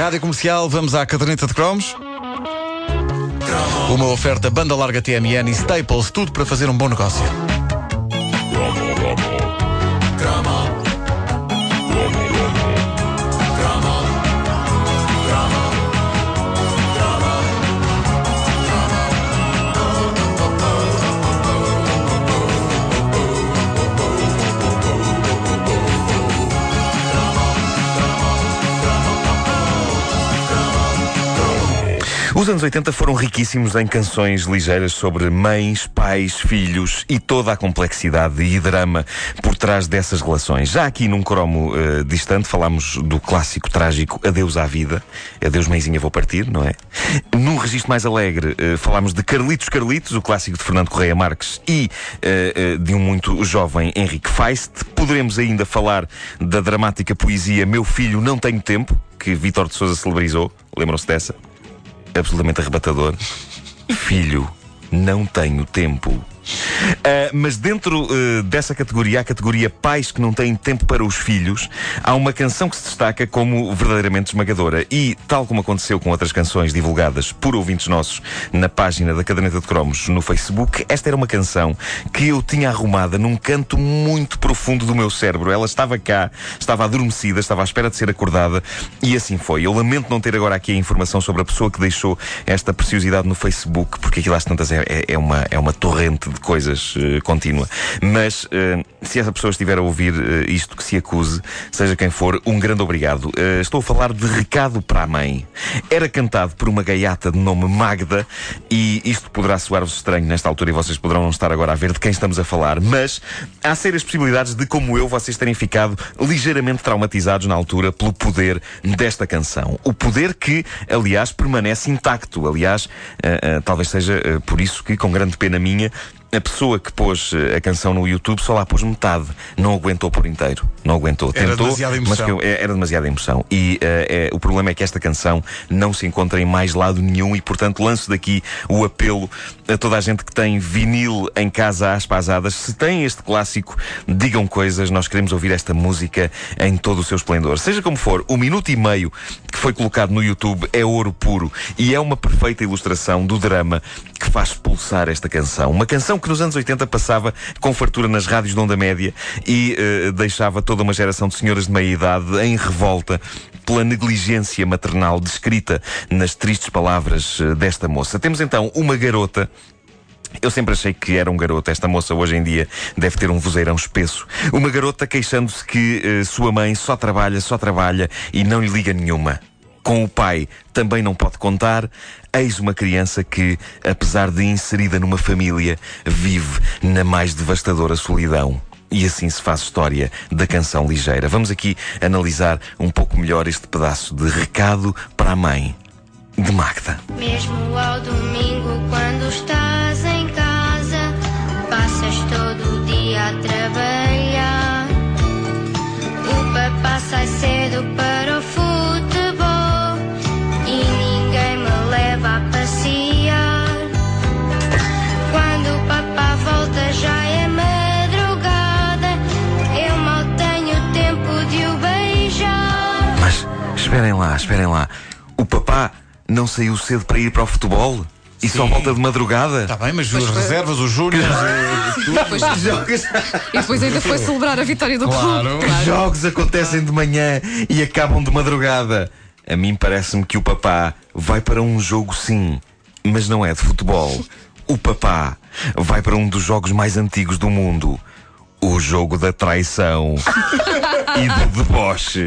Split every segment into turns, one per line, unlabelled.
Rádio Comercial, vamos à caderneta de cromos. Uma oferta banda larga TMN e Staples, tudo para fazer um bom negócio.
Anos 80 foram riquíssimos em canções ligeiras sobre mães, pais, filhos e toda a complexidade e drama por trás dessas relações. Já aqui num cromo uh, distante falámos do clássico trágico Adeus à Vida, Adeus Mãezinha Vou Partir, não é? Num registro mais alegre uh, falámos de Carlitos Carlitos, o clássico de Fernando Correia Marques e uh, de um muito jovem Henrique Feist. Poderemos ainda falar da dramática poesia Meu Filho Não Tenho Tempo, que Vítor de Souza celebrizou. Lembram-se dessa? Absolutamente arrebatador. Filho, não tenho tempo. Uh, mas dentro uh, dessa categoria, a categoria pais que não têm tempo para os filhos, há uma canção que se destaca como verdadeiramente esmagadora. E, tal como aconteceu com outras canções divulgadas por ouvintes nossos na página da Caderneta de Cromos no Facebook, esta era uma canção que eu tinha arrumada num canto muito profundo do meu cérebro. Ela estava cá, estava adormecida, estava à espera de ser acordada e assim foi. Eu lamento não ter agora aqui a informação sobre a pessoa que deixou esta preciosidade no Facebook, porque aquilo às tantas é, é, é uma, é uma torrente de coisas uh, contínua. Mas uh, se essa pessoa estiver a ouvir uh, isto que se acuse, seja quem for, um grande obrigado. estou a falar de Recado para a Mãe. Era cantado por uma gaiata de nome Magda e isto poderá soar-vos estranho nesta altura e vocês poderão não estar agora a ver de quem estamos a falar, mas há sérias possibilidades de, como eu, vocês terem ficado ligeiramente traumatizados na altura pelo poder desta canção. O poder que, aliás, permanece intacto. Aliás, talvez seja por isso que, com grande pena minha, a pessoa que pôs eh, a canção no YouTube só lá pôs metade. Não aguentou por inteiro. Não aguentou.
Era Tentou, demasiada emoção.
mas que, era demasiada emoção. E uh, é, o problema é que esta canção não se encontra em mais lado nenhum e, portanto, lanço daqui o apelo a toda a gente que tem vinil em casa às pasadas. Se tem este clássico, digam coisas. Nós queremos ouvir esta música em todo o seu esplendor. Seja como for, o minuto e meio que foi colocado no YouTube é ouro puro e é uma perfeita ilustração do drama que faz pulsar esta canção. Uma canção que nos anos 80 passava com fartura nas rádios de onda média e uh, deixava toda uma geração de senhoras de meia idade em revolta pela negligência maternal descrita nas tristes palavras uh, desta moça. Temos então uma garota eu sempre achei que era um garoto. Esta moça hoje em dia deve ter um vozeirão espesso. Uma garota queixando-se que uh, sua mãe só trabalha, só trabalha e não lhe liga nenhuma com o pai também não pode contar, eis uma criança que, apesar de inserida numa família, vive na mais devastadora solidão. E assim se faz história da canção ligeira. Vamos aqui analisar um pouco melhor este pedaço de recado para a mãe de Magda.
Mesmo ao domingo, quando estás
Esperem lá, esperem lá. O papá não saiu cedo para ir para o futebol? E Sim. só volta de madrugada?
Está bem, mas, as reservas, os júniores
e, depois ainda foi celebrar a vitória do
claro.
clube.
Claro. Jogos acontecem de manhã e acabam de madrugada. A mim parece-me que o papá vai para um jogo sim, mas não é de futebol. O papá vai para um dos jogos mais antigos do mundo. O jogo da traição e do deboche.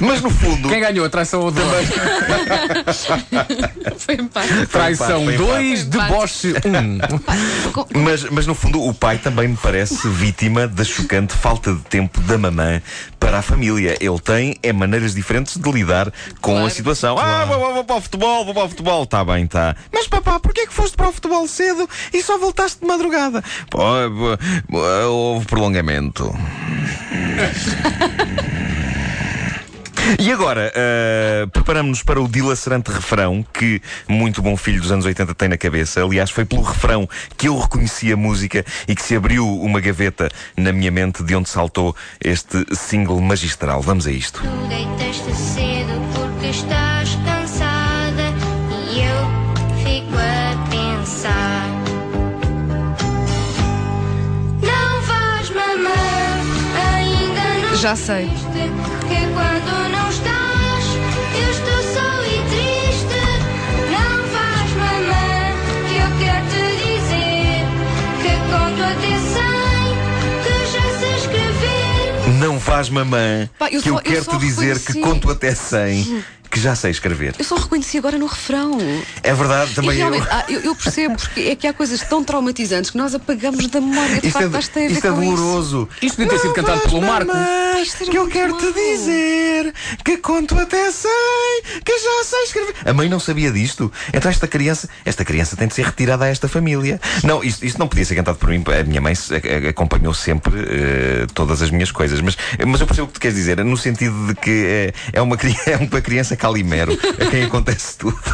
Mas no fundo.
Quem ganhou a traição ou também?
Foi empate.
Traição 2, deboche 1.
mas, mas no fundo, o pai também me parece vítima da chocante falta de tempo da mamã para a família. Ele tem é maneiras diferentes de lidar com claro. a situação. Claro. Ah, vou, vou, para o futebol, vou para o futebol. Está bem, está. Mas papá, porquê é que foste para o futebol cedo e só voltaste de madrugada? Pô, houve prolongamento. E agora, uh, preparamos-nos para o dilacerante refrão que muito bom filho dos anos 80 tem na cabeça. Aliás, foi pelo refrão que eu reconheci a música e que se abriu uma gaveta na minha mente de onde saltou este single magistral. Vamos a isto.
Tu deitaste cedo porque estás cansada e eu fico a pensar. Não vais, mamãe, ainda não
Já sei.
que quando não
vás, mamã,
Pá, eu
que
só-
eu
eu
quero
só
te dizer que
reconheci.
conto até 100, que já sei escrever.
Eu só reconheci agora no refrão.
É verdade, também eu.
realmente, ah, eu, eu percebo, porque é que há coisas tão traumatizantes que nós apagamos da memória. De
Isto
facto,
é,
a ver
isto é
com isso.
doloroso.
Isto podia ter sido cantado pelo Marco.
era
que eu quero te dizer que conto até 100, que já sei escrever. A mãe não sabia disto. Então esta criança, esta criança tem de ser retirada a esta família. Não, isto, isto não podia ser cantado por mim. A minha mãe acompanhou sempre eh, todas as minhas coisas. Mas, mas eu percebo o que tu queres dizer, no sentido de que é, é, uma, é uma criança calimero a quem acontece tudo.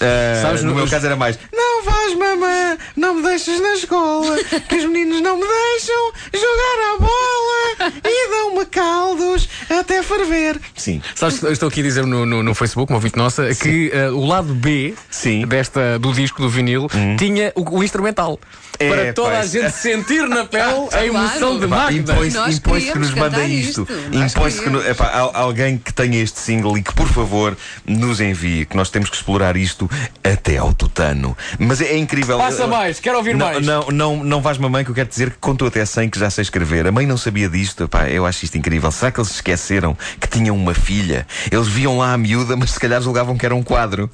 Eh,
Sabes,
no
no-
meu caso era mais Não vais, mamã, não me deixes na escola Que os meninos não me deixam jogar à bola E dão-me caldos até ferver Sim,
Sabes, eu estou aqui a dizer no, no, no Facebook, uma ouvinte nossa, que eh, o lado B
Sim.
desta, do disco do vinil tinha o, o instrumental.
É,
para toda
pois.
a gente sentir na pele a emoção de
Claro.
Magda.
impõe-se
Nós
impõe-se que nos mandem isto.
isto.
Impõe-se que no- epá, al- alguém que tenha este single e que, por favor, nos envie, que nós temos que explorar isto até ao tutano. Mas é, é incrível.
Passa mais, quero ouvir
não,
mais.
Não, não, não vais, mamãe, que eu quero dizer que contou até 100 que já sei escrever. A mãe não sabia disto. Epá, eu acho isto incrível. Será que eles esqueceram que tinham uma filha? Eles viam lá a miúda, mas se calhar julgavam que era um quadro.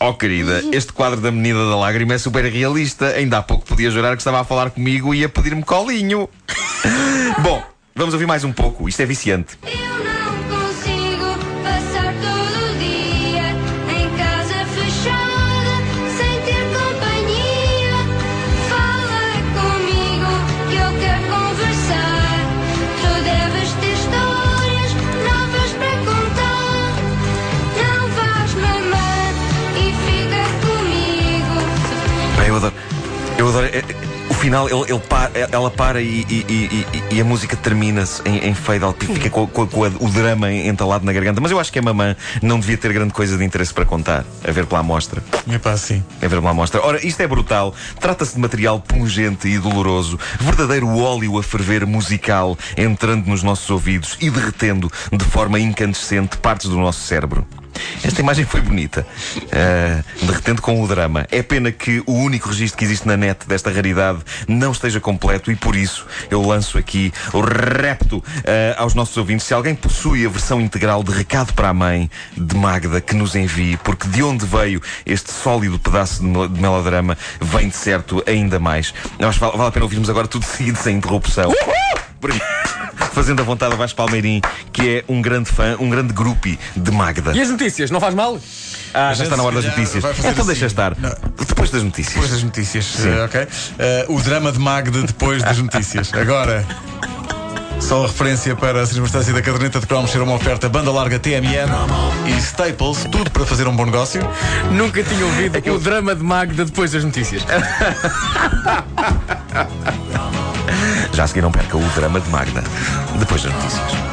Oh, querida, este quadro da Menina da Lágrima é super realista. Ainda há pouco podia jurar que estava a falar comigo e a pedir-me colinho. Bom, vamos ouvir mais um pouco. Isto é viciante.
Eu
final, ele, ele pa- ela para e, e- e- e- a música termina-se em, em fade out e fica com, com- com a- o drama entalado na garganta. Mas eu acho que a mamã não devia ter grande coisa de interesse para contar, a ver pela amostra.
É pá, sim.
A ver pela amostra. Ora, isto é brutal. Trata-se de material pungente e doloroso. Verdadeiro óleo a ferver musical entrando nos nossos ouvidos e derretendo de forma incandescente partes do nosso cérebro. Esta imagem foi bonita. Ah, derretendo com o drama. É pena que o único registro que existe na net desta raridade não esteja completo e por isso eu lanço aqui o repto ah, aos nossos ouvintes. Se alguém possui a versão integral de Recado para a Mãe de Magda, que nos envie, porque de onde veio este sólido pedaço de mel- de melodrama vem de certo ainda mais. Que vale, a pena ouvirmos agora tudo seguido sem interrupção. Porque- Fazendo a vontade a Vasco Palmeirim, que é um grande fã, um grande groupie de Magda.
E as notícias, não faz mal?
Ah, já está na hora das notícias. Então
assim.
deixa estar.
Não.
Depois das notícias.
Depois das notícias, eh, ok? Eh, o drama de Magda depois das notícias. Agora, só a referência para a circunstância da caderneta de cromos ser uma oferta banda larga TMN e Staples, tudo para fazer um bom negócio.
Nunca tinha ouvido
É
o drama de Magda depois das notícias.
Já a seguir não perca o drama de Magda. Depois das notícias.